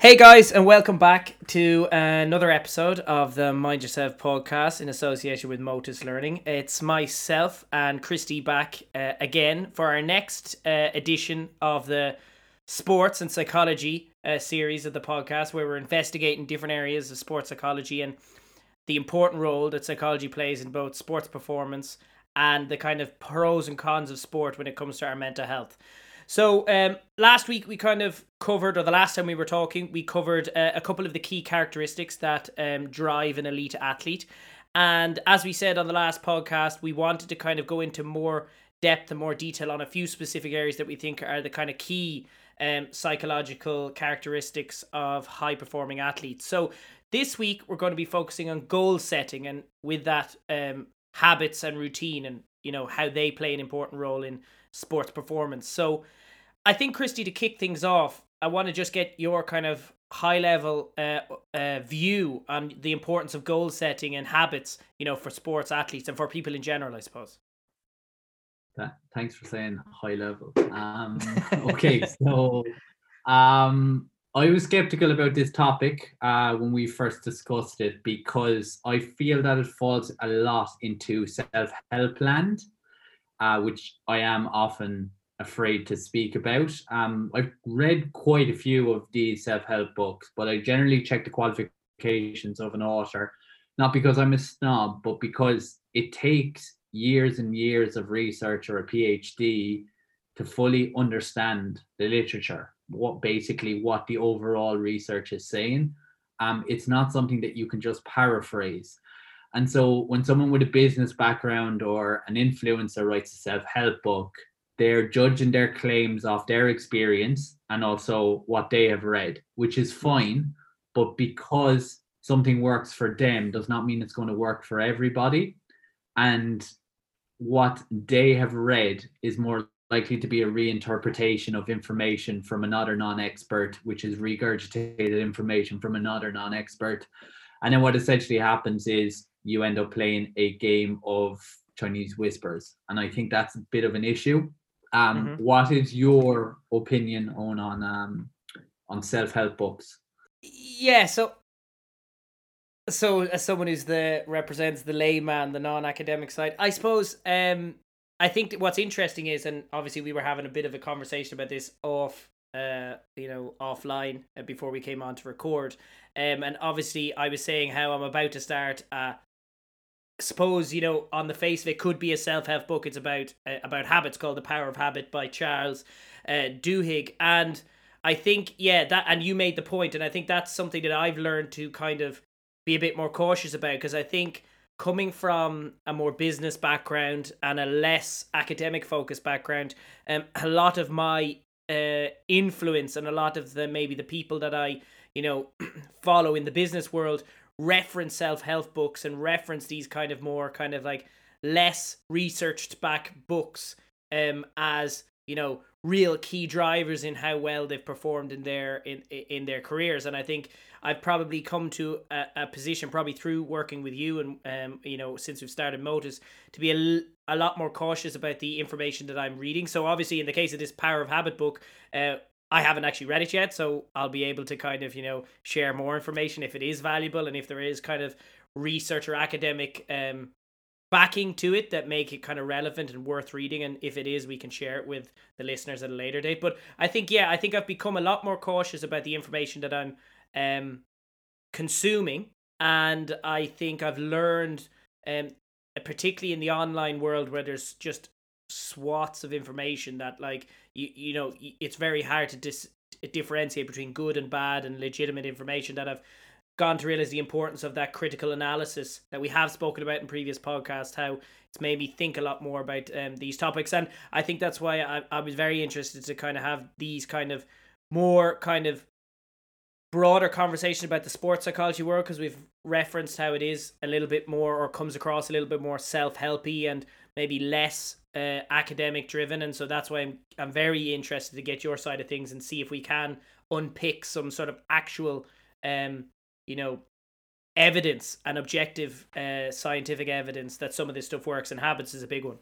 Hey guys, and welcome back to another episode of the Mind Yourself podcast in association with Motus Learning. It's myself and Christy back uh, again for our next uh, edition of the sports and psychology uh, series of the podcast, where we're investigating different areas of sports psychology and the important role that psychology plays in both sports performance and the kind of pros and cons of sport when it comes to our mental health. So um, last week we kind of covered, or the last time we were talking, we covered uh, a couple of the key characteristics that um, drive an elite athlete. And as we said on the last podcast, we wanted to kind of go into more depth and more detail on a few specific areas that we think are the kind of key um, psychological characteristics of high performing athletes. So this week we're going to be focusing on goal setting and with that um, habits and routine and you know how they play an important role in sports performance. So I think Christy, to kick things off, I want to just get your kind of high level uh, uh, view on the importance of goal setting and habits, you know, for sports athletes and for people in general, I suppose. Thanks for saying high level. Um, okay, so um, I was skeptical about this topic uh, when we first discussed it because I feel that it falls a lot into self help land, uh, which I am often afraid to speak about. Um, I've read quite a few of these self-help books, but I generally check the qualifications of an author, not because I'm a snob, but because it takes years and years of research or a PhD to fully understand the literature, what basically what the overall research is saying. Um, it's not something that you can just paraphrase. And so when someone with a business background or an influencer writes a self-help book, they're judging their claims off their experience and also what they have read, which is fine. But because something works for them does not mean it's going to work for everybody. And what they have read is more likely to be a reinterpretation of information from another non-expert, which is regurgitated information from another non-expert. And then what essentially happens is you end up playing a game of Chinese whispers. And I think that's a bit of an issue. Um, mm-hmm. what is your opinion on on um, on self help books? Yeah, so so as someone who's the represents the layman, the non academic side, I suppose. Um, I think what's interesting is, and obviously we were having a bit of a conversation about this off, uh, you know, offline uh, before we came on to record. Um, and obviously I was saying how I'm about to start a suppose you know on the face of it could be a self-help book. It's about uh, about habits called the power of habit by charles uh, duhigg. And i think yeah that and you made the point and i think that's something that i've learned to kind of be a bit more cautious about because i think coming from a more business background and a less academic focused background um, a lot of my uh, influence and a lot of the maybe the people that i you know follow in the business world reference self-help books and reference these kind of more kind of like less researched back books um as you know real key drivers in how well they've performed in their in in their careers. And i think i've probably come to a, a position probably through working with you and um you know since we've started motus to be a, a lot more cautious about the information that i'm reading. So obviously in the case of this power of habit book uh I haven't actually read it yet, so I'll be able to kind of, you know, share more information if it is valuable and if there is kind of research or academic um backing to it that make it kind of relevant and worth reading and if it is we can share it with the listeners at a later date. But i think yeah i think i've become a lot more cautious about the information that i'm um consuming and i think i've learned um particularly in the online world where there's just swaths of information that like you you know it's very hard to dis- differentiate between good and bad and legitimate information that I've gone to realize the importance of that critical analysis that we have spoken about in previous podcasts how it's made me think a lot more about um, these topics. And I think that's why I, I was very interested to kind of have these kind of more kind of broader conversation about the sports psychology world because we've referenced how it is a little bit more or comes across a little bit more self-helpy and maybe less uh, academic driven, and so that's why I'm I'm very interested to get your side of things and see if we can unpick some sort of actual, um, you know, evidence and objective uh, scientific evidence that some of this stuff works, and habits is a big one.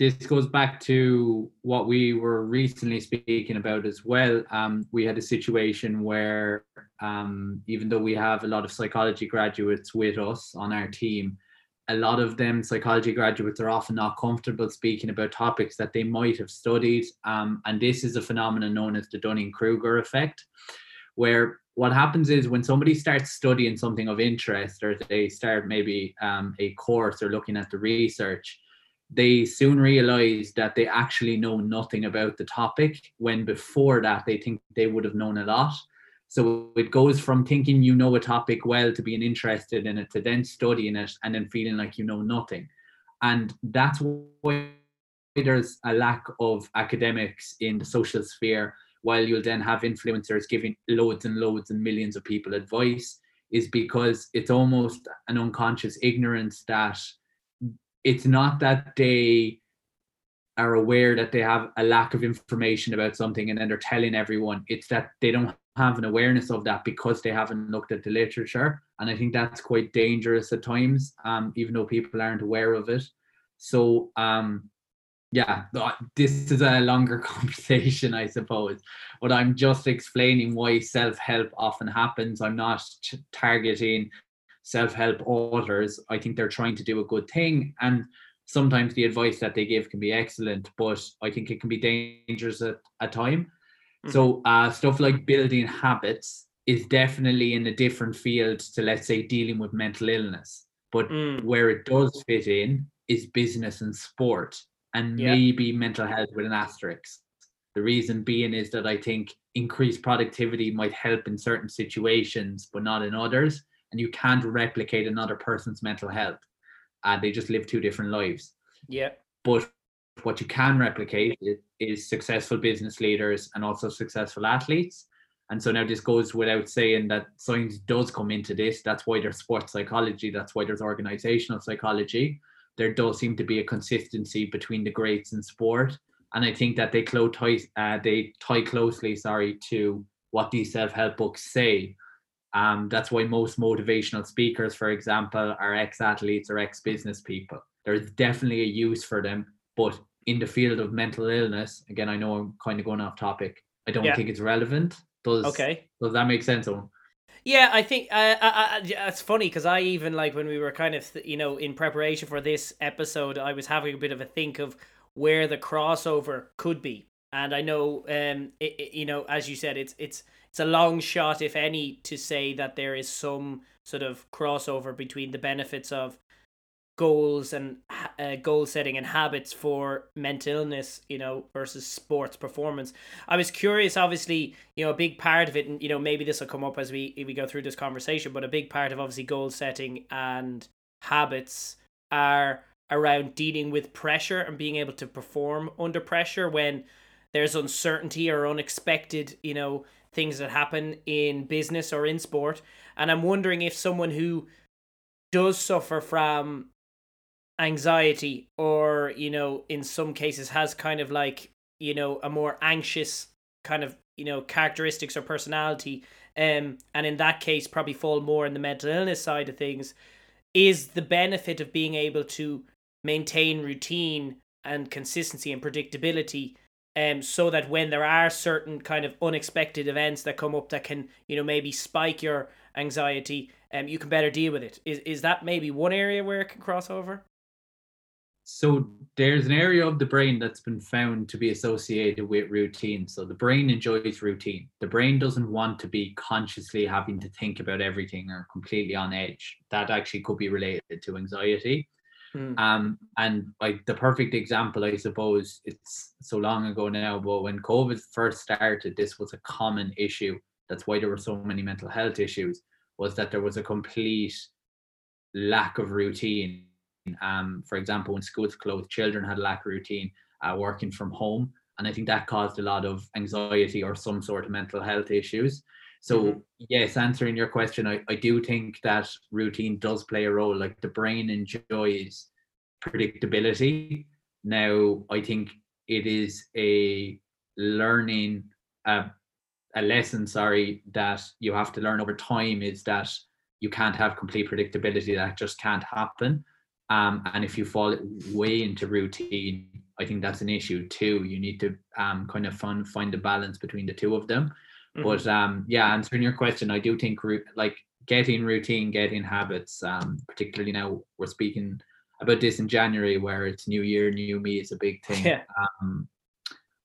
this goes back to what we were recently speaking about as well. Um, we had a situation where, um, even though we have a lot of psychology graduates with us on our team, a lot of them psychology graduates are often not comfortable speaking about topics that they might have studied. Um, and this is a phenomenon known as the Dunning Kruger effect, where what happens is when somebody starts studying something of interest or they start maybe um, a course or looking at the research, they soon realize that they actually know nothing about the topic when before that they think they would have known a lot. So it goes from thinking you know a topic well to being interested in it to then studying it and then feeling like you know nothing. And that's why there's a lack of academics in the social sphere, while you'll then have influencers giving loads and loads and millions of people advice, is because it's almost an unconscious ignorance that it's not that they are aware that they have a lack of information about something and then they're telling everyone it's that they don't have an awareness of that because they haven't looked at the literature. And i think that's quite dangerous at times um, even though people aren't aware of it. So um, yeah this is a longer conversation i suppose. But i'm just explaining why self-help often happens. I'm not targeting self-help authors. I think they're trying to do a good thing and sometimes the advice that they give can be excellent but i think it can be dangerous at a time mm-hmm. so uh, stuff like building habits is definitely in a different field to let's say dealing with mental illness but mm. where it does fit in is business and sport and yeah. maybe mental health with an asterisk the reason being is that i think increased productivity might help in certain situations but not in others and you can't replicate another person's mental health. Uh, they just live two different lives. Yeah. But what you can replicate is, is successful business leaders and also successful athletes. And so now this goes without saying that science does come into this. That's why there's sports psychology. That's why there's organizational psychology. There does seem to be a consistency between the greats in sport, and I think that they tie uh, they tie closely, sorry, to what these self-help books say. Um, that's why most motivational speakers, for example, are ex athletes or ex business people. There's definitely a use for them, but in the field of mental illness, again, I know I'm kind of going off topic. I don't yeah. think it's relevant. Does okay? Does that make sense, Eoin? Yeah, I think uh, I, I, it's funny because I even like when we were kind of you know in preparation for this episode, I was having a bit of a think of where the crossover could be, and I know, um, it, it, you know, as you said, it's it's it's a long shot, if any, to say that there is some sort of crossover between the benefits of goals and uh, goal setting and habits for mental illness, you know, versus sports performance. I was curious, obviously, you know, a big part of it, and you know, maybe this will come up as we we go through this conversation, but a big part of obviously goal setting and habits are around dealing with pressure and being able to perform under pressure when there's uncertainty or unexpected, you know, things that happen in business or in sport. And I'm wondering if someone who does suffer from anxiety or, you know, in some cases has kind of like, you know, a more anxious kind of, you know, characteristics or personality, um, and in that case probably fall more in the mental illness side of things, is the benefit of being able to maintain routine and consistency and predictability um, so that when there are certain kind of unexpected events that come up that can, you know, maybe spike your anxiety, um, you can better deal with it. Is is that maybe one area where it can cross over? So there's an area of the brain that's been found to be associated with routine. So the brain enjoys routine. The brain doesn't want to be consciously having to think about everything or completely on edge. That actually could be related to anxiety. Mm. Um, and like the perfect example, I suppose it's so long ago now, but when COVID first started, this was a common issue. That's why there were so many mental health issues. Was that there was a complete lack of routine. Um, for example, when schools closed, children had a lack of routine, uh, working from home, and I think that caused a lot of anxiety or some sort of mental health issues. So mm-hmm. yes, answering your question, I, I do think that routine does play a role. Like the brain enjoys predictability. Now I think it is a learning uh, a lesson, sorry, that you have to learn over time is that you can't have complete predictability. That just can't happen. Um, and if you fall way into routine, I think that's an issue too. You need to um, kind of find find a balance between the two of them. Mm-hmm. But um, yeah, answering your question, I do think like getting routine, getting habits, um, particularly now we're speaking about this in January where it's new year, new me is a big thing. Yeah. Um,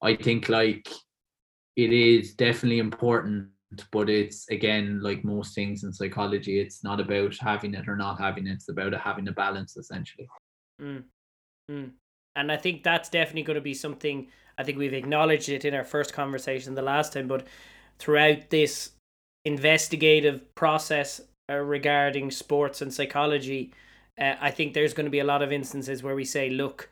I think like it is definitely important, but it's again like most things in psychology, it's not about having it or not having it. It's about having a balance essentially. Mm. Mm. And I think that's definitely going to be something. I think we've acknowledged it in our first conversation the last time, but throughout this investigative process uh, regarding sports and psychology, uh, I think there's going to be a lot of instances where we say, look,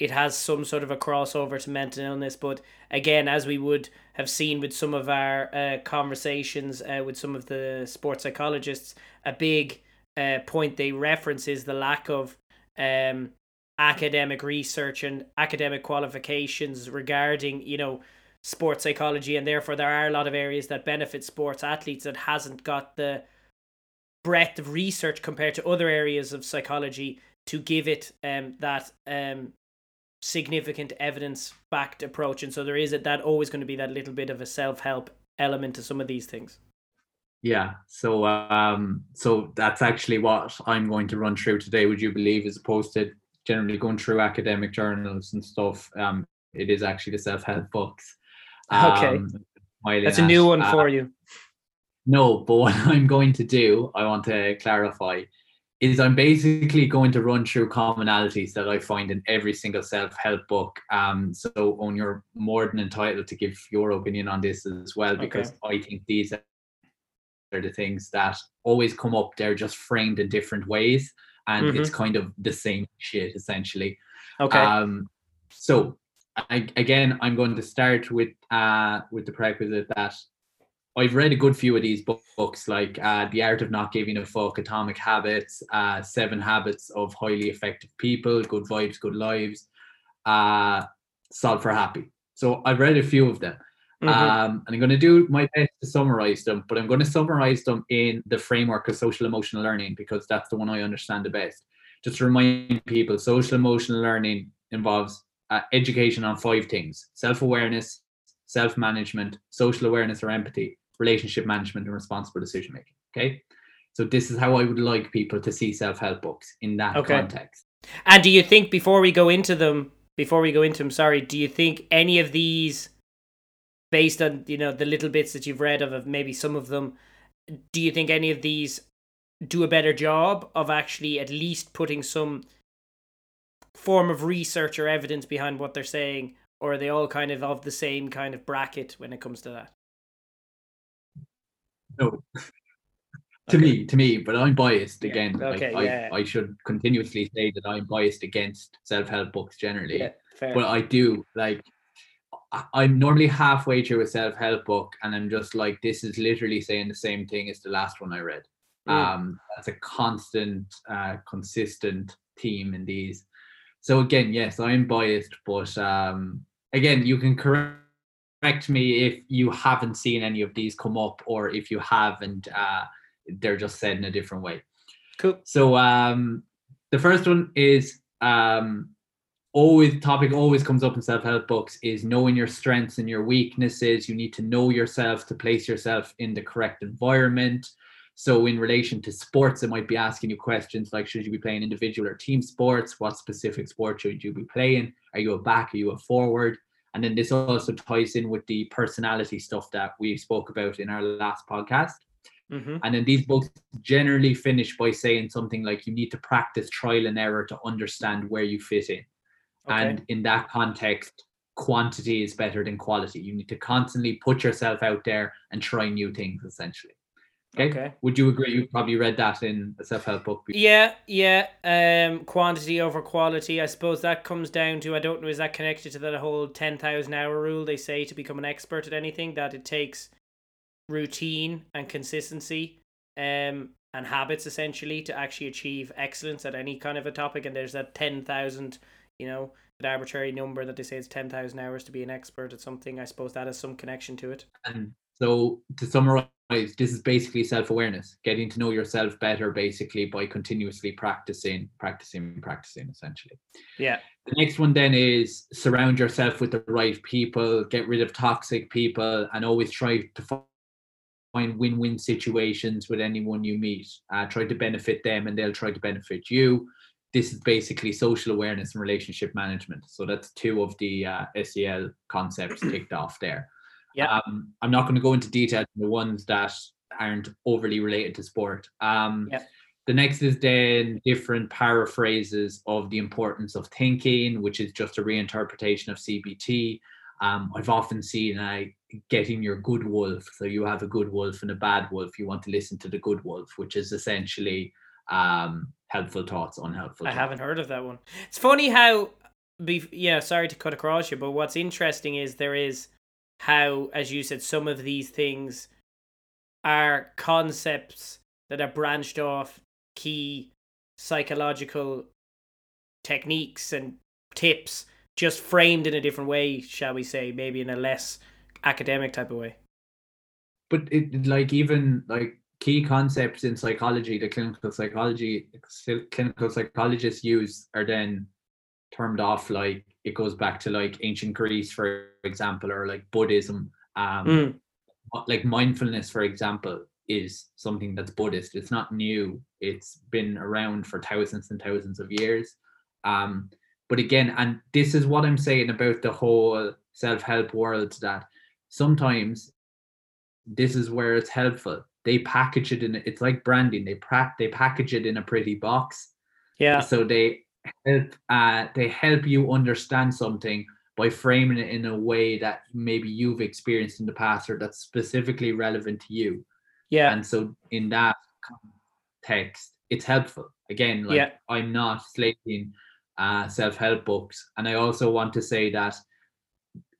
it has some sort of a crossover to mental illness. But again, as we would have seen with some of our uh, conversations uh, with some of the sports psychologists, a big uh, point they reference is the lack of um, academic research and academic qualifications regarding, you know, sports psychology. And therefore, there are a lot of areas that benefit sports athletes that hasn't got the breadth of research compared to other areas of psychology to give it um, that um, significant evidence backed approach. And so there is that always going to be that little bit of a self help element to some of these things. Yeah, so um, so that's actually what I'm going to run through today. Would you believe, as opposed to generally going through academic journals and stuff, um, it is actually the self help books. okay, um, that's a new one uh, for you. No, but what I'm going to do, I want to clarify, is I'm basically going to run through commonalities that I find in every single self-help book. Um, so on you're more than entitled to give your opinion on this as well, because okay. I think these are the things that always come up. They're just framed in different ways, and mm-hmm. it's kind of the same shit essentially. Okay. Um, so I, again, I'm going to start with uh with the prerequisite that I've read a good few of these books, like uh, The Art of Not Giving a Fuck, Atomic Habits, uh, Seven Habits of Highly Effective People, Good Vibes, Good Lives, uh, Solve for Happy. So I've read a few of them. Mm-hmm. Um, and I'm going to do my best to summarize them, but I'm going to summarize them in the framework of social emotional learning because that's the one I understand the best. Just to remind people, social emotional learning involves uh, education on five things self awareness, self management, social awareness or empathy, relationship management and responsible decision making. Okay. So this is how I would like people to see self-help books in that okay. context. And do you think before we go into them, before we go into them, sorry, do you think any of these based on, you know, the little bits that you've read of, of maybe some of them, do you think any of these do a better job of actually at least putting some form of research or evidence behind what they're saying or are they all kind of of the same kind of bracket when it comes to that no. to okay. me, to me, but I'm biased yeah. again. Okay, like, yeah. I, I should continuously say that I'm biased against self-help books generally. Yeah. But I do like I'm normally halfway through a self-help book and I'm just like, this is literally saying the same thing as the last one I read. Mm. Um, that's a constant, uh, consistent theme in these. So again, yes, I'm biased, but um, again, you can correct correct me if you haven't seen any of these come up or if you have and uh, they're just said in a different way. Cool. So um, the first one is um, always topic always comes up in self-help books is knowing your strengths and your weaknesses. You need to know yourself to place yourself in the correct environment. So in relation to sports, it might be asking you questions like should you be playing individual or team sports? What specific sport should you be playing? Are you a back? Are you a forward? And then this also ties in with the personality stuff that we spoke about in our last podcast. Mm-hmm. And then these books generally finish by saying something like you need to practice trial and error to understand where you fit in. Okay. And in that context, quantity is better than quality. You need to constantly put yourself out there and try new things essentially. Okay. okay. Would you agree? You probably read that in a self-help book. Before. Yeah, yeah. Um, quantity over quality. I suppose that comes down to I don't know. Is that connected to that whole ten thousand hour rule? They say to become an expert at anything that it takes routine and consistency, um, and habits essentially to actually achieve excellence at any kind of a topic. And there's that ten thousand, you know, an arbitrary number that they say it's ten thousand hours to be an expert at something. I suppose that has some connection to it. And So to summarize, this is basically self-awareness, getting to know yourself better, basically by continuously practicing, practicing, practicing, essentially. Yeah. The next one then is surround yourself with the right people, get rid of toxic people, and always try to find win-win situations with anyone you meet. Uh, try to benefit them, and they'll try to benefit you. This is basically social awareness and relationship management. So that's two of the uh, SEL concepts ticked off there. Yeah. Um, I'm not going to go into detail the ones that aren't overly related to sport. Um, yeah. The next is then different paraphrases of the importance of thinking, which is just a reinterpretation of CBT. Um, I've often seen uh, getting your good wolf. So you have a good wolf and a bad wolf. You want to listen to the good wolf, which is essentially um, helpful thoughts, unhelpful. I thoughts. haven't heard of that one. It's funny how, be yeah. Sorry to cut across you, but what's interesting is there is how, as you said, some of these things are concepts that are branched off key psychological techniques and tips, just framed in a different way, shall we say, maybe in a less academic type of way. But it like even like key concepts in psychology, the clinical psychology clinical psychologists use are then termed off like it goes back to like ancient Greece, for example, or like Buddhism. Um, mm. Like mindfulness, for example, is something that's Buddhist. It's not new. It's been around for thousands and thousands of years. Um, but again, and this is what I'm saying about the whole self-help world that sometimes this is where it's helpful. They package it in it's like branding. They pra- they package it in a pretty box. Yeah. So they help uh they help you understand something by framing it in a way that maybe you've experienced in the past or that's specifically relevant to you. Yeah. And so in that context, it's helpful. Again, like Yeah. I'm not slating uh, self-help books, and I also want to say that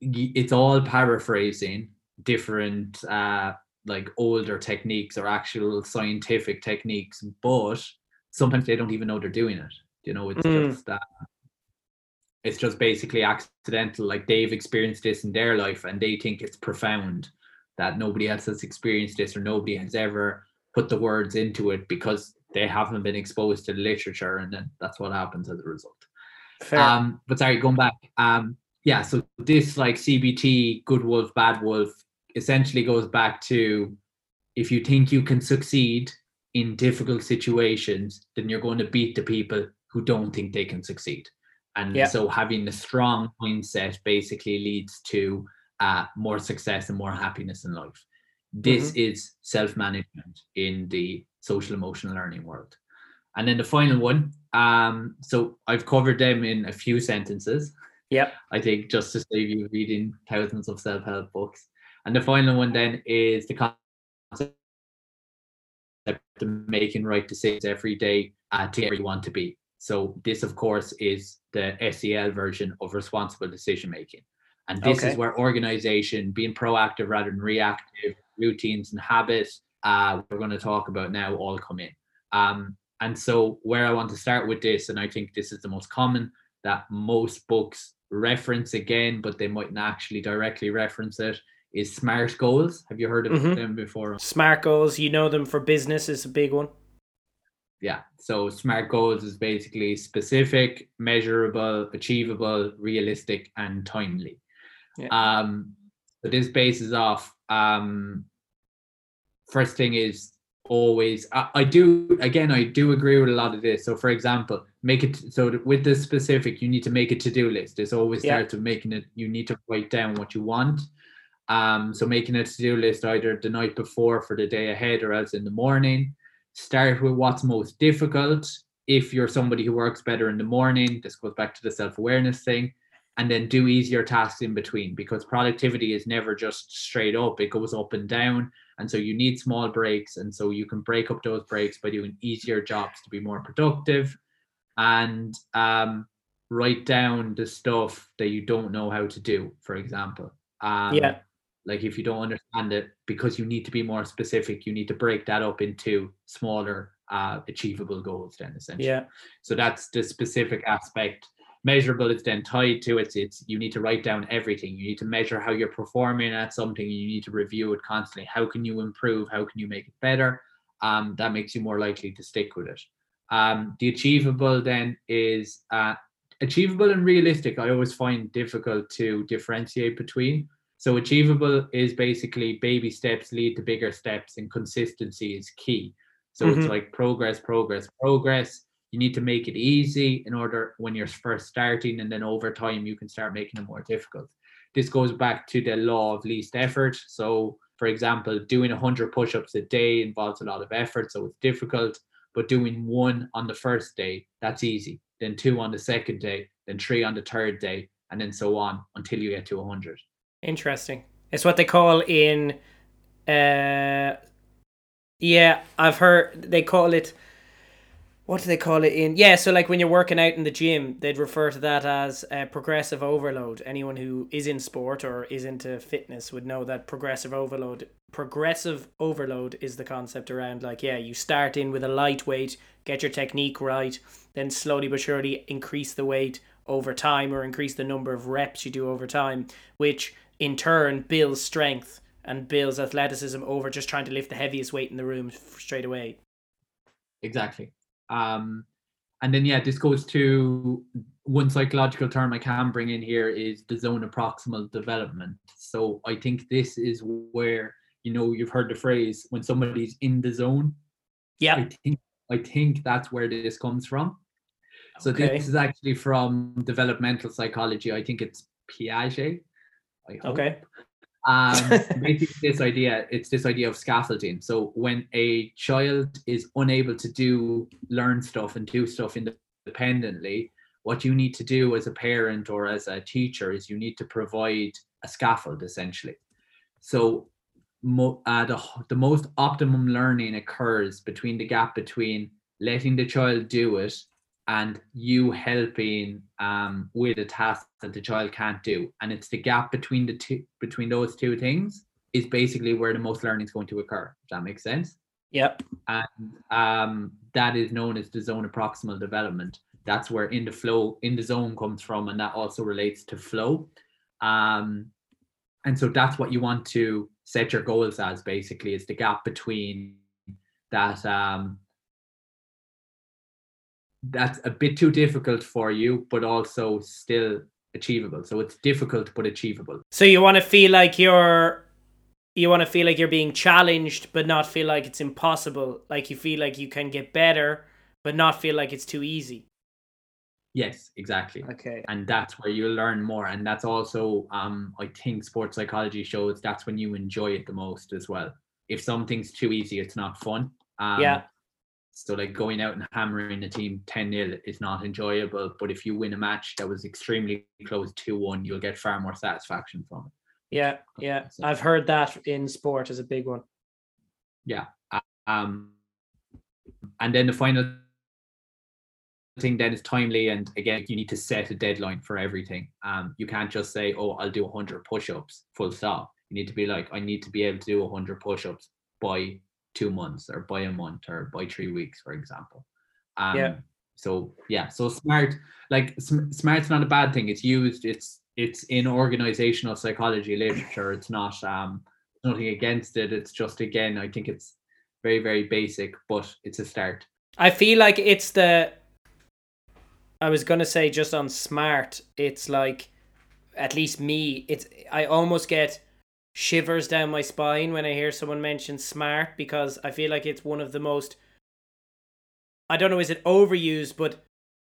it's all paraphrasing different uh, like older techniques or actual scientific techniques, but sometimes they don't even know they're doing it. You know, it's Mm. just uh, it's just basically accidental. Like they've experienced this in their life, and they think it's profound that nobody else has experienced this or nobody has ever put the words into it because they haven't been exposed to the literature, and then that's what happens as a result. Fair. Um, but sorry, going back. Um, yeah, so this like CBT, good wolf, bad wolf, essentially goes back to if you think you can succeed in difficult situations, then you're going to beat the people who don't think they can succeed. And Yeah. so having a strong mindset basically leads to uh, more success and more happiness in life. This is self-management in the social emotional learning world. And then the final one, um, so I've covered them in a few sentences. Yep. I think just to save you reading thousands of self-help books. And the final one then is the concept of making right decisions every day uh, to get where you want to be. So this, of course, is the SEL version of responsible decision making. And this Okay. is where organization, being proactive rather than reactive, routines and habits, uh, we're going to talk about now all come in. Um, and so where I want to start with this, and I think this is the most common that most books reference again, but they mightn't actually directly reference it, is SMART goals. Have you heard of Mhm. them before? Smart goals, you know them for business is a big one. Yeah. So SMART goals is basically specific, measurable, achievable, realistic, and timely. Yeah. Um, so this bases off um, first thing is always I, I do again I do agree with a lot of this. So for example, make it so with the specific, you need to make a to-do list. It's always Yeah. starts with making it, you need to write down what you want. Um, so making a to-do list either the night before for the day ahead or else in the morning. Start with what's most difficult. If you're somebody who works better in the morning, this goes back to the self-awareness thing and then do easier tasks in between because productivity is never just straight up it goes up and down and so you need small breaks and so you can break up those breaks by doing easier jobs to be more productive and um, write down the stuff that you don't know how to do for example um, Yeah. Like if you don't understand it because you need to be more specific you need to break that up into smaller uh, achievable goals then essentially Yeah. so that's the specific aspect. measurable is then tied to it. It's you need to write down everything. You need to measure how you're performing at something. You need to review it constantly. How can you improve? How can you make it better? Um, that makes you more likely to stick with it. Um, the achievable then is uh, achievable and realistic. I always find difficult to differentiate between. So achievable is basically baby steps lead to bigger steps, and consistency is key. So mm-hmm. it's like progress, progress, progress. You need to make it easy in order when you're first starting and then over time you can start making it more difficult. This goes back to the law of least effort. So for example doing 100 push-ups a day involves a lot of effort so it's difficult but doing one on the first day that's easy. Then two on the second day then three on the third day and then so on until you get to 100 interesting. It's what they call in uh yeah i've heard they call it what do they call it in yeah so like when you're working out in the gym they'd refer to that as uh, progressive overload. Anyone who is in sport or is into fitness would know that progressive overload progressive overload is the concept around like yeah you start in with a light weight get your technique right then slowly but surely increase the weight over time or increase the number of reps you do over time which in turn builds strength and builds athleticism over just trying to lift the heaviest weight in the room straight away exactly um, and then yeah, this goes to one psychological term I can bring in here is the zone of proximal development. So I think this is where you know you've heard the phrase when somebody's in the zone. Yeah, I think I think that's where this comes from. So okay. this is actually from developmental psychology. I think it's Piaget. Okay. Um, basically this idea it's this idea of scaffolding. So when a child is unable to do learn stuff and do stuff independently what you need to do as a parent or as a teacher is you need to provide a scaffold essentially. So mo- uh, the, the most optimum learning occurs between the gap between letting the child do it and you helping um, with a task that the child can't do. And it's the gap between the two between those two things is basically where the most learning is going to occur if that makes sense. Yep. And um, that is known as the zone of proximal development. That's where in the flow in the zone comes from and that also relates to flow. Um, and so that's what you want to set your goals as basically is the gap between that um, that's a bit too difficult for you, but also still achievable. So it's difficult but achievable. So you want to feel like you're you want to feel like you're being challenged but not feel like it's impossible. Like you feel like you can get better but not feel like it's too easy. Yes, exactly. Okay. And that's where you learn more. And that's also um I think sports psychology shows that's when you enjoy it the most as well. If something's too easy, it's not fun. Um, yeah. So like going out and hammering a team 10 0 is not enjoyable. But if you win a match that was extremely close 2 1, you'll get far more satisfaction from it. Yeah, yeah. So, I've heard that in sport is a big one. Yeah. Um and then the final thing then is timely and again you need to set a deadline for everything. Um you can't just say, Oh, I'll do 100 push-ups full stop. You need to be like, I need to be able to do 100 push-ups by two months or by a month or by three weeks, for example. Um, yeah. So yeah, so smart, like sm- smart's not a bad thing. It's used. It's it's in organizational psychology literature. It's not um nothing against it. It's just again, I think it's very very basic, but it's a start. I feel like it's the. I was gonna say just on smart. It's like, at least me. It's I almost get shivers down my spine when I hear someone mention smart because I feel like it's one of the most I don't know is it overused but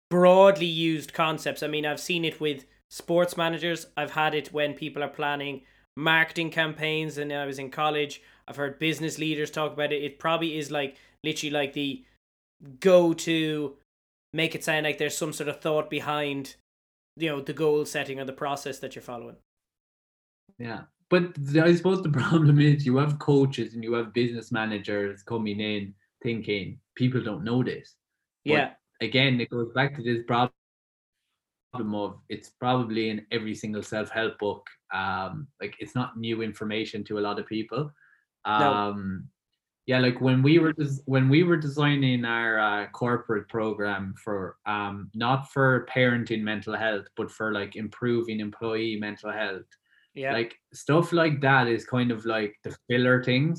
broadly used concepts. I mean, I've seen it with sports managers. I've had it when people are planning marketing campaigns and I was in college. I've heard business leaders talk about it. It probably is like literally like the go to make it sound like there's some sort of thought behind you know the goal setting or the process that you're following. Yeah but I suppose the problem is you have coaches and you have business managers coming in thinking people don't know this. But yeah. Again, it goes back to this problem of it's probably in every single self-help book. Um, like it's not new information to a lot of people. Um, no. yeah like when we were des- when we were designing our uh, corporate program for um not for parenting mental health but for like improving employee mental health Yeah. like stuff like that is kind of like the filler things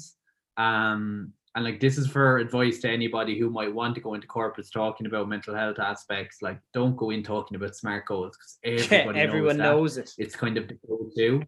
um and like this is for advice to anybody who might want to go into corporates talking about mental health aspects like don't go in talking about smart goals because everybody Everyone knows, knows it. it's kind of the go-to.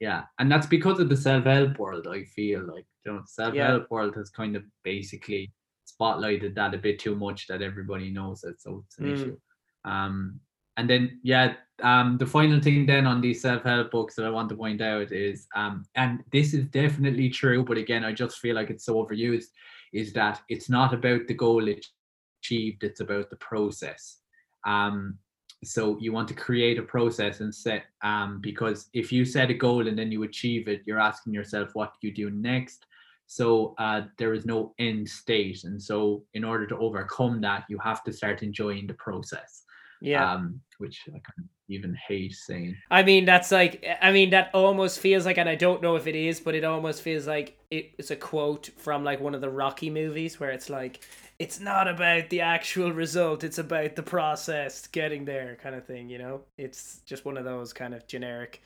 Yeah, and that's because of the self-help world. I feel like you know, the self-help world has kind of basically spotlighted that a bit too much that everybody knows it, so it's an Mm. issue. Um, and then yeah, um, the final thing then on these self-help books that I want to point out is, um, and this is definitely true, but again, I just feel like it's so overused, is that it's not about the goal achieved; it's about the process. Um, so you want to create a process and set um because if you set a goal and then you achieve it you're asking yourself what do you do next? So uh there is no end state. And so in order to overcome that you have to start enjoying the process Yeah. um which i kind of even hate saying I mean, that's like, I mean, that almost feels like, and I don't know if it is, but it almost feels like it's a quote from like one of the Rocky movies where it's like, it's not about the actual result, it's about the process getting there, kind of thing, you know? It's just one of those kind of generic,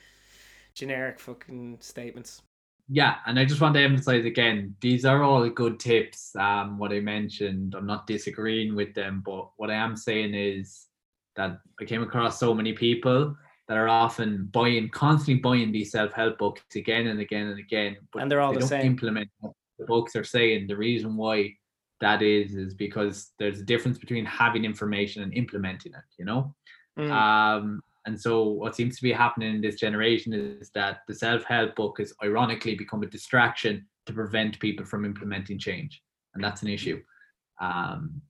generic fucking statements. yeah and i just want to emphasize again these are all good tips um what i mentioned i'm not disagreeing with them but what i am saying is that i came across so many people that are often buying constantly buying these self-help books again and again and again But And they're all they the don't same. implement what the books are saying the reason why that is is because there's a difference between having information and implementing it you know Mm. um, and so what seems to be happening in this generation is that the self-help book has ironically become a distraction to prevent people from implementing change. And that's an issue. Um,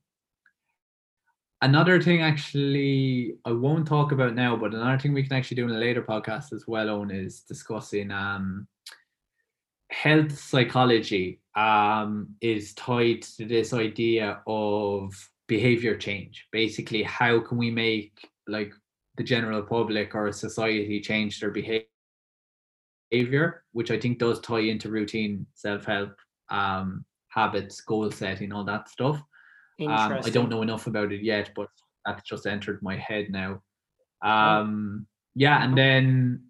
another thing actually I won't talk about now, but another thing we can actually do in a later podcast as well, Eoin, is discussing um, health psychology um, is tied to this idea of behavior change. Basically, how can we make like the general public or society change their behavior, which I think does tie into routine self-help, um, habits, goal setting, all that stuff. Um, I don't know enough about it yet, but that's just entered my head now. Oh. Um, yeah, and then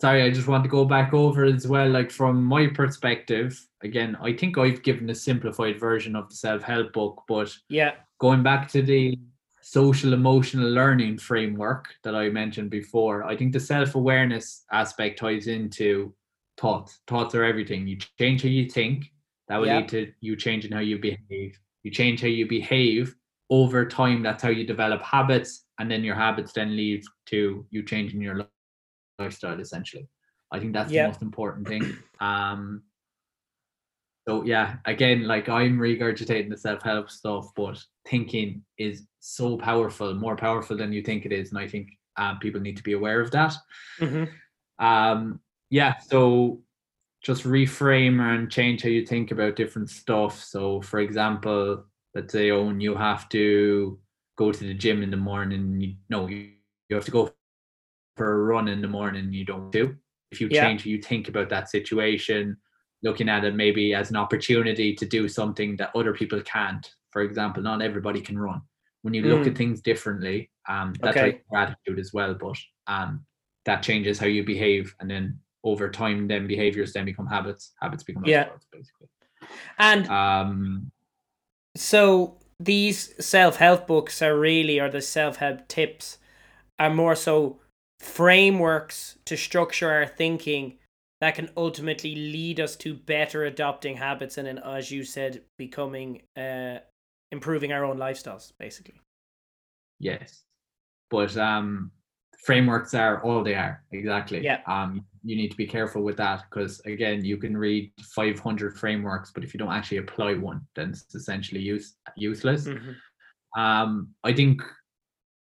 sorry, I just want to go back over as well. Like from my perspective, again, I think I've given a simplified version of the self-help book, but Yeah. going back to the social emotional learning framework that I mentioned before, I think the self-awareness aspect ties into thoughts. Thoughts are everything. You change how you think, that will Yeah. lead to you changing how you behave. You change how you behave over time. That's how you develop habits, and then your habits then lead to you changing your lifestyle. Essentially, I think that's Yeah. the most important thing. Um, so yeah, again, like I'm regurgitating the self-help stuff, but thinking is so powerful, more powerful than you think it is, and I think um, people need to be aware of that. hmm Um, yeah, so just reframe and change how you think about different stuff. So, for example, let's say, Eoin, you have to go to the gym in the morning. You, no, you, you have to go for a run in the morning. You don't do. If you Yeah. change how you think about that situation, looking at it maybe as an opportunity to do something that other people can't. For example, not everybody can run. When you look Mm. at things differently, um, that's Okay. like gratitude as well. But um, that changes how you behave, and then over time, then behaviors then become habits. Habits become Yeah. basically. And Um, so these self-help books are really or the self-help tips are more so frameworks to structure our thinking that can ultimately lead us to better adopting habits and then as you said becoming uh improving our own lifestyles basically yes, but um, frameworks are all they are. Exactly. Yeah. Um, you need to be careful with that because again, you can read 500 frameworks, but if you don't actually apply one, then it's essentially use useless. um i think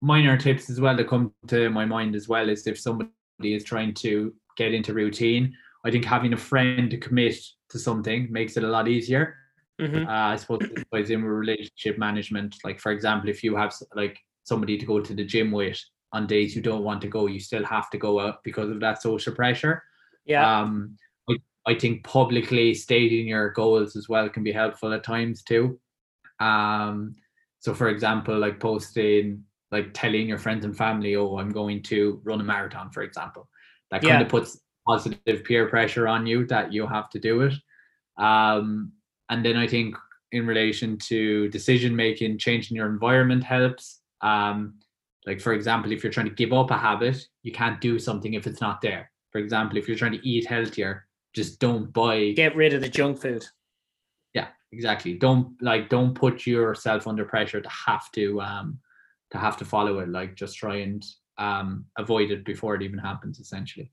minor tips as well that come to my mind as well is if somebody is trying to get into routine i think having a friend to commit to something makes it a lot easier Mhm. uh, i suppose ties in relationship management like for example if you have like somebody to go to the gym with on days you don't want to go you still have to go out because of that social pressure yeah um I, I think publicly stating your goals as well can be helpful at times too. Um, so for example, like posting, like telling your friends and family, oh, I'm going to run a marathon, for example. That kind Yeah. of puts positive peer pressure on you that you have to do it. Um, and then I think in relation to decision making, changing your environment helps. Um, like for example, if you're trying to give up a habit, you can't do something if it's not there. For example, if you're trying to eat healthier, just don't buy Get rid of the junk food. yeah exactly. Don't like don't put yourself under pressure to have to um to have to follow it. Like just try and um avoid it before it even happens essentially.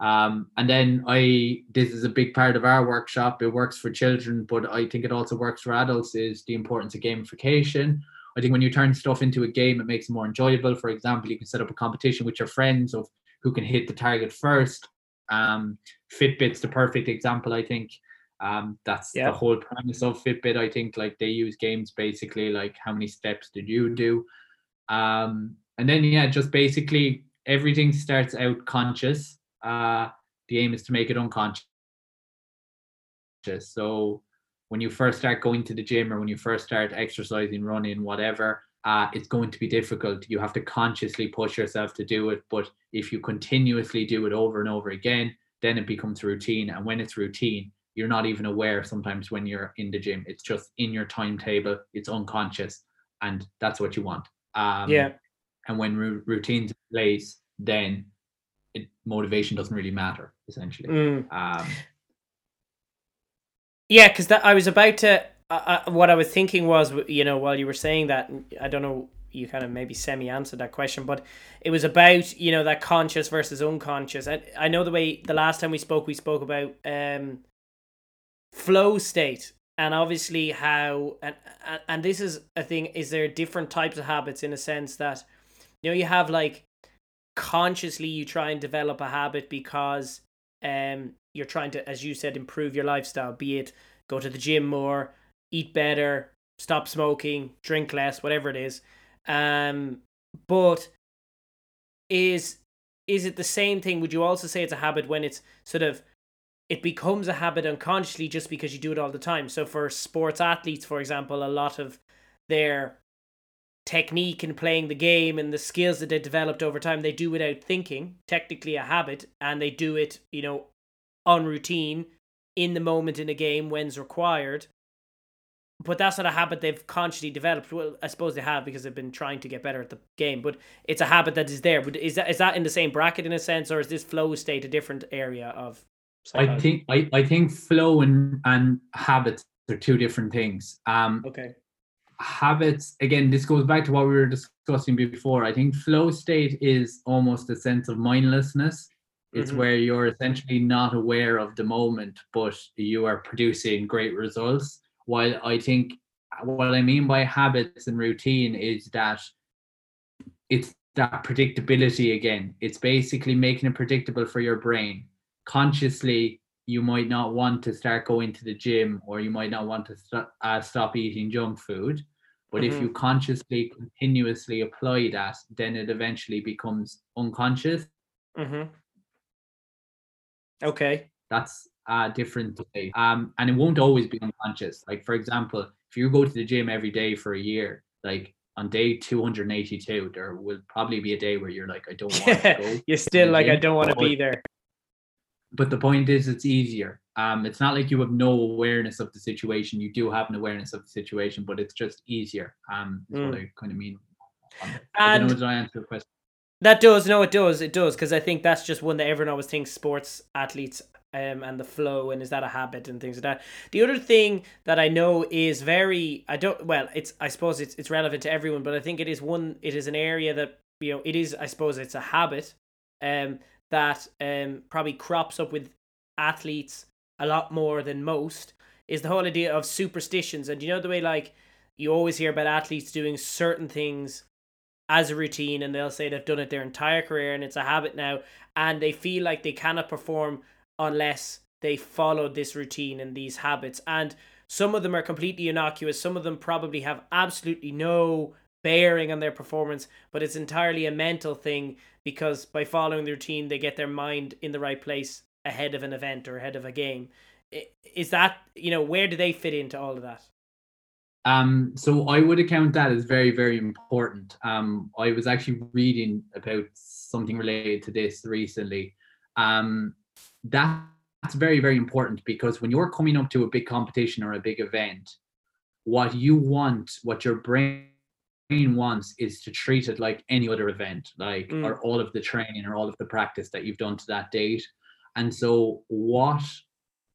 Um and then i this is a big part of our workshop. It works for children but i think it also works for adults is the importance of gamification i think when you turn stuff into a game it makes it more enjoyable for example you can set up a competition with your friends of who can hit the target first um fitbit's the perfect example i think um, that's Yeah. the whole premise of Fitbit. I think like they use games basically like how many steps did you do? Um, and then yeah, just basically everything starts out conscious. Uh, the aim is to make it unconscious. So when you first start going to the gym or when you first start exercising, running, whatever, uh, it's going to be difficult. You have to consciously push yourself to do it. But if you continuously do it over and over again, then it becomes routine. And when it's routine, you're not even aware sometimes when you're in the gym. It's just in your timetable, it's unconscious, and that's what you want. Um, yeah. And when ru- routines in place, then it, motivation doesn't really matter, essentially. Mm. Um, Yeah, because that I was about to. What I was thinking was, you know, while you were saying that, I don't know, you kind of maybe semi answered that question, but it was about you know that conscious versus unconscious. And I know the way the last time we spoke, we spoke about um, flow state, and obviously how and and- and this is a thing. Is there different types of habits in a sense that you know you have like consciously you try and develop a habit because um you're trying to as you said improve your lifestyle be it go to the gym more eat better stop smoking drink less whatever it is. Um but is is it the same thing? Would you also say it's a habit when it's sort of it becomes a habit unconsciously just because you do it all the time? So for sports athletes for example a lot of their technique in playing the game and the skills that they developed over time they do without thinking technically a habit and they do it you know on routine in the moment in a game when's required. But that's not a habit they've consciously developed. Well i suppose they have because they've been trying to get better at the game but it's a habit that is there. But is that is that in the same bracket in a sense or is this flow state a different area of I think I, I think flow and and habits are two different things. Um, okay. habits again this goes back to what we were discussing before. I think flow state is almost a sense of mindlessness it's Mhm. where you're essentially not aware of the moment but you are producing great results while i think what i mean by habits and routine is that it's that predictability again it's basically making it predictable for your brain consciously you might not want to start going to the gym or you might not want to st- uh, stop eating junk food but if Mhm. you consciously continuously apply that then it eventually becomes unconscious mm-hmm. Okay that's uh different to say. um and it won't always be unconscious like for example if you go to the gym every day for a year like on day 282 there will probably be a day where you're like i don't want to go you're still like i don't want to be there but the point is it's easier um it's not like you have no awareness of the situation you do have an awareness of the situation but it's just easier um is what Mm. i kind of mean I don't know, And- did I answer the question? That does, no, it does, it does, because I think that's just one that everyone always thinks sports athletes um, and the flow and is that a habit and things like that. The other thing that I know is very, I don't, well, it's, I suppose it's, it's relevant to everyone, but I think it is one, it is an area that, you know, it is, I suppose it's a habit um, that um, probably crops up with athletes a lot more than most is the whole idea of superstitions. And you know, the way like you always hear about athletes doing certain things as a routine and they'll say they've done it their entire career and it's a habit now and they feel like they cannot perform unless they follow this routine and these habits and some of them are completely innocuous some of them probably have absolutely no bearing on their performance but it's entirely a mental thing because by following the routine they get their mind in the right place ahead of an event or ahead of a game. Is that you know where do they fit into all of that? Um, so I would account that as very, very important. Um, I was actually reading about something related to this recently. Um, that's very, very important because when you're coming up to a big competition or a big event, what you want, what your brain wants is to treat it like any other event, like mm. or all of the training or all of the practice that you've done to that date. And so what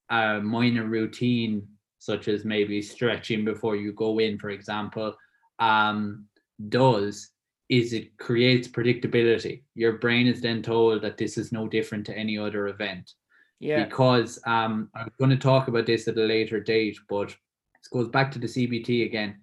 a minor routine such as maybe stretching before you go in, for example, um, does is it creates predictability. Your brain is then told that this is no different to any other event. Yeah. Because um, I'm going to talk about this at a later date, but this goes back to the CBT again.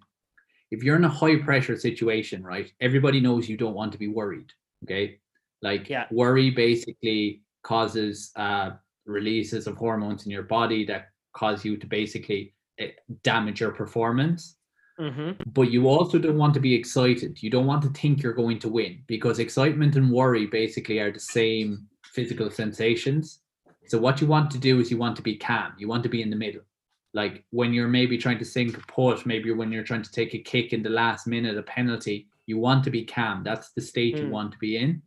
If you're in a high pressure situation, right, everybody knows you don't want to be worried. Okay. Like yeah. worry basically causes uh, releases of hormones in your body that cause you to basically eh, damage your performance. Mm-hmm. But you also don't want to be excited. You don't want to think you're going to win because excitement and worry basically are the same physical sensations. So what you want to do is you want to be calm. You want to be in the middle. Like when you're maybe trying to sink a putt, maybe when you're trying to take a kick in the last minute, a penalty, you want to be calm. That's the state mm. you want to be in.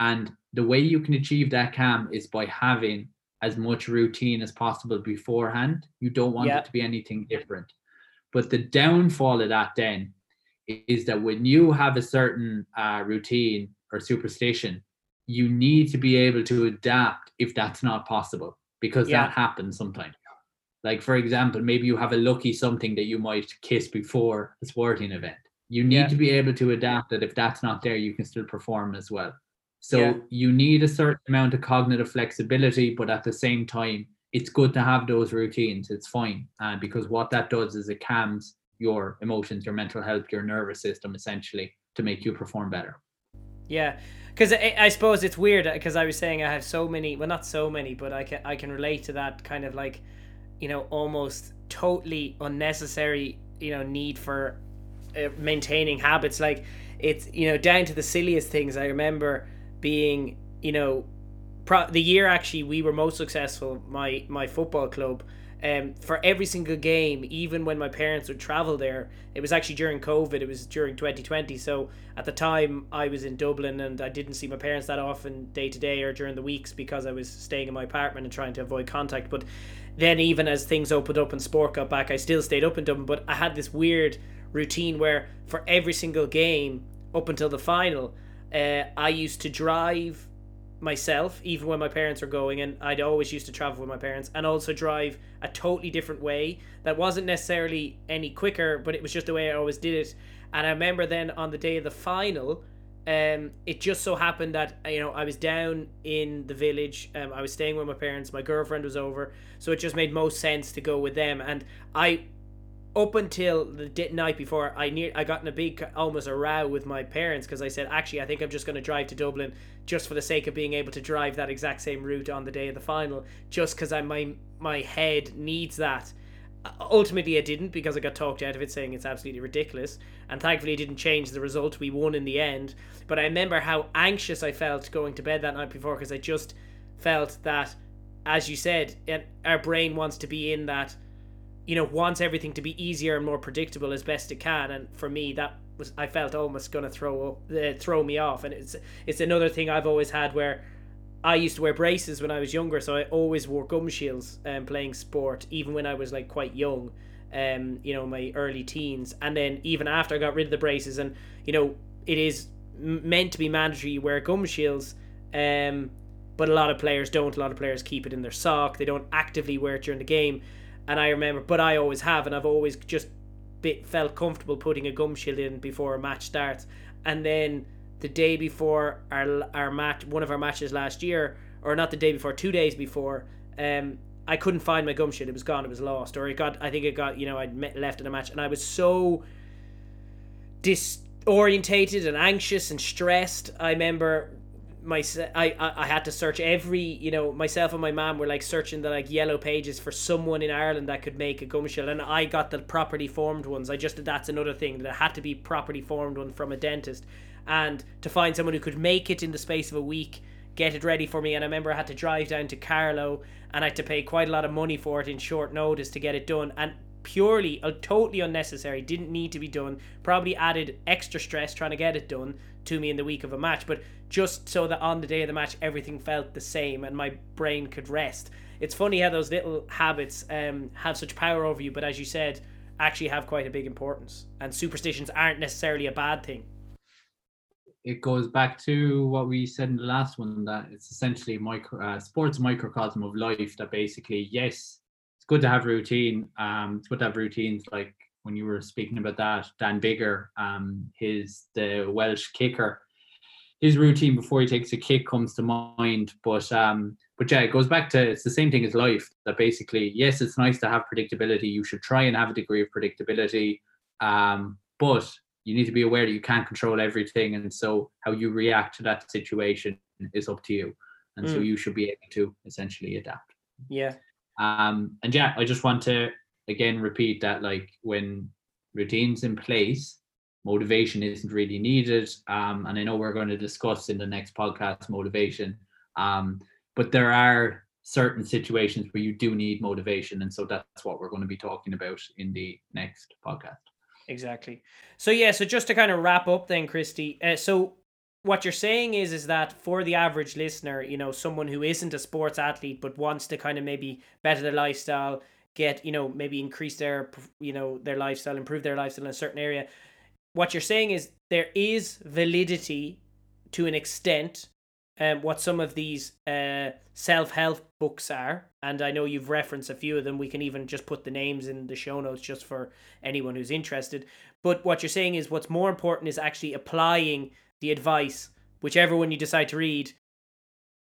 And the way you can achieve that calm is by having as much routine as possible beforehand. You don't want it to be anything different. But the downfall of that then is that when you have a certain uh, routine or superstition, you need to be able to adapt if that's not possible because yeah. that happens sometimes. Like for example, maybe you have a lucky something that you might kiss before a sporting event. You need yeah. to be able to adapt that if that's not there, you can still perform as well. So yeah. you need a certain amount of cognitive flexibility, but at the same time, it's good to have those routines. It's fine uh, because what that does is it calms your emotions, your mental health, your nervous system, essentially, to make you perform better. Yeah, because I, I, suppose it's weird because I was saying I have so many, well, not so many, but I can I can relate to that kind of like, you know, almost totally unnecessary, you know, need for uh, maintaining habits. Like it's you know down to the silliest things. I remember being, you know, pro- the year actually we were most successful, my my football club. Um, for every single game, even when my parents would travel there, it was actually during COVID. It was during 2020. So at the time, I was in Dublin and I didn't see my parents that often day to day or during the weeks because I was staying in my apartment and trying to avoid contact. But then, even as things opened up and sport got back, I still stayed up in Dublin. But I had this weird routine where for every single game up until the final, uh, I used to drive myself, even when my parents were going, and I'd always used to travel with my parents, and also drive a totally different way that wasn't necessarily any quicker, but it was just the way I always did it. And I remember then on the day of the final, um, it just so happened that you know I was down in the village. Um, I was staying with my parents. My girlfriend was over, so it just made most sense to go with them. And I up until the night before, I near I got in a big almost a row with my parents because I said actually I think I'm just going to drive to Dublin just for the sake of being able to drive that exact same route on the day of the final, just because I my my head needs that. Uh, ultimately, I didn't because I got talked out of it, saying it's absolutely ridiculous, and thankfully, it didn't change the result. We won in the end, but I remember how anxious I felt going to bed that night before because I just felt that, as you said, our brain wants to be in that you know wants everything to be easier and more predictable as best it can. And for me that was I felt almost going to throw uh, throw me off. And it's it's another thing I've always had where I used to wear braces when I was younger so I always wore gum shields um, playing sport even when I was like quite young um you know my early teens. And then even after I got rid of the braces and you know it is meant to be mandatory you wear gum shields um but a lot of players don't. A lot of players keep it in their sock. They don't actively wear it during the game and I remember, but I always have, and I've always just bit, felt comfortable putting a gum shield in before a match starts. And then the day before our our match, one of our matches last year, or not the day before, two days before, um, I couldn't find my gum shield. It was gone. It was lost, or it got. I think it got. You know, I'd met, left in a match, and I was so disorientated and anxious and stressed. I remember my I, I had to search every you know myself and my mom were like searching the like yellow pages for someone in Ireland that could make a gum shield and I got the properly formed ones I just that's another thing that had to be properly formed one from a dentist and to find someone who could make it in the space of a week get it ready for me. And I remember I had to drive down to Carlow and I had to pay quite a lot of money for it in short notice to get it done. And purely, uh, totally unnecessary, didn't need to be done. Probably added extra stress trying to get it done to me in the week of a match, but just so that on the day of the match everything felt the same and my brain could rest. It's funny how those little habits um, have such power over you, but as you said, actually have quite a big importance. And superstitions aren't necessarily a bad thing it goes back to what we said in the last one that it's essentially micro uh, sports microcosm of life that basically yes good to have routine. Um it's good to have routines like when you were speaking about that dan biggar um his the welsh kicker. His routine before he takes a kick comes to mind but um but yeah it goes back to it's the same thing as life that basically yes it's nice to have predictability. You should try and have a degree of predictability um but you need to be aware that you can't control everything and so how you react to that situation is up to you. And mm. so you should be able to essentially adapt. Yeah um and yeah i just want to again repeat that like when routines in place motivation isn't really needed um and i know we're going to discuss in the next podcast motivation um but there are certain situations where you do need motivation and so that's what we're going to be talking about in the next podcast exactly. So yeah, so just to kind of wrap up then, Christy. Uh, so what you're saying is is that for the average listener, you know, someone who isn't a sports athlete but wants to kind of maybe better their lifestyle, get you know maybe increase their you know their lifestyle, improve their lifestyle in a certain area. What you're saying is there is validity to an extent um, what some of these uh, self help books are. And I know you've referenced a few of them. We can even just put the names in the show notes just for anyone who's interested. But what you're saying is what's more important is actually applying the advice, whichever one you decide to read,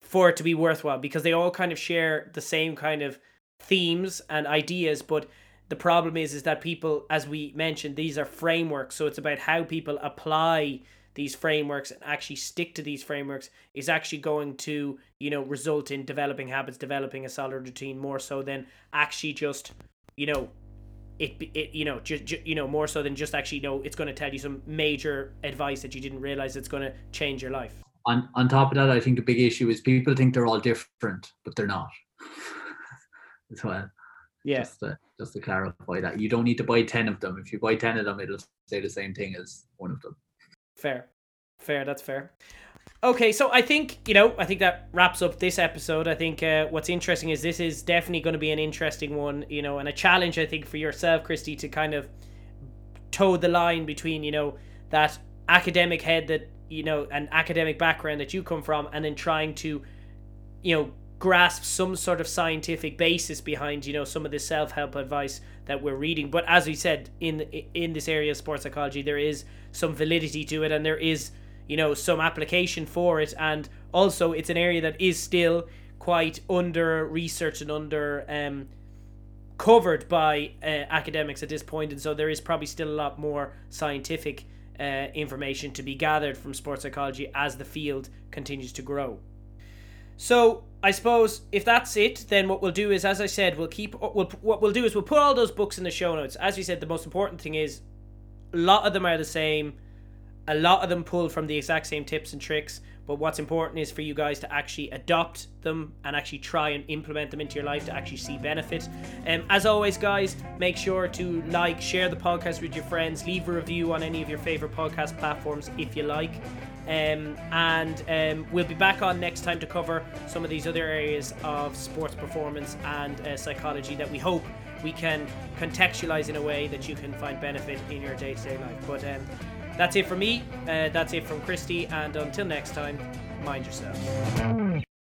for it to be worthwhile because they all kind of share the same kind of themes and ideas. But the problem is, is that people, as we mentioned, these are frameworks. So it's about how people apply these frameworks and actually stick to these frameworks is actually going to you know result in developing habits developing a solid routine more so than actually just you know it, it you know just ju- you know more so than just actually you know it's going to tell you some major advice that you didn't realize it's going to change your life. On on top of that i think the big issue is people think they're all different but they're not. As well. Yeah. Just to, just to clarify that. You don't need to buy 10 of them. If you buy 10 of them it'll say the same thing as one of them. Fair. Fair, that's fair. Okay, so I think, you know, I think that wraps up this episode. I think uh, what's interesting is this is definitely going to be an interesting one, you know, and a challenge, I think, for yourself, Christy, to kind of toe the line between, you know, that academic head that, you know, an academic background that you come from, and then trying to, you know, grasp some sort of scientific basis behind, you know, some of the self help advice that we're reading. But as we said, in in this area of sports psychology, there is some validity to it, and there is you know some application for it, and also it's an area that is still quite under research and under um, covered by uh, academics at this point, and so there is probably still a lot more scientific uh, information to be gathered from sports psychology as the field continues to grow. So I suppose if that's it, then what we'll do is, as I said, we'll keep. We'll, what we'll do is we'll put all those books in the show notes. As we said, the most important thing is a lot of them are the same. A lot of them pull from the exact same tips and tricks. But what's important is for you guys to actually adopt them and actually try and implement them into your life to actually see benefit. Um, as always, guys, make sure to like, share the podcast with your friends, leave a review on any of your favorite podcast platforms if you like. Um, and um, we'll be back on next time to cover some of these other areas of sports performance and uh, psychology that we hope we can contextualize in a way that you can find benefit in your day to day life. But um, that's it for me. Uh, that's it from Christy. And until next time, mind yourself.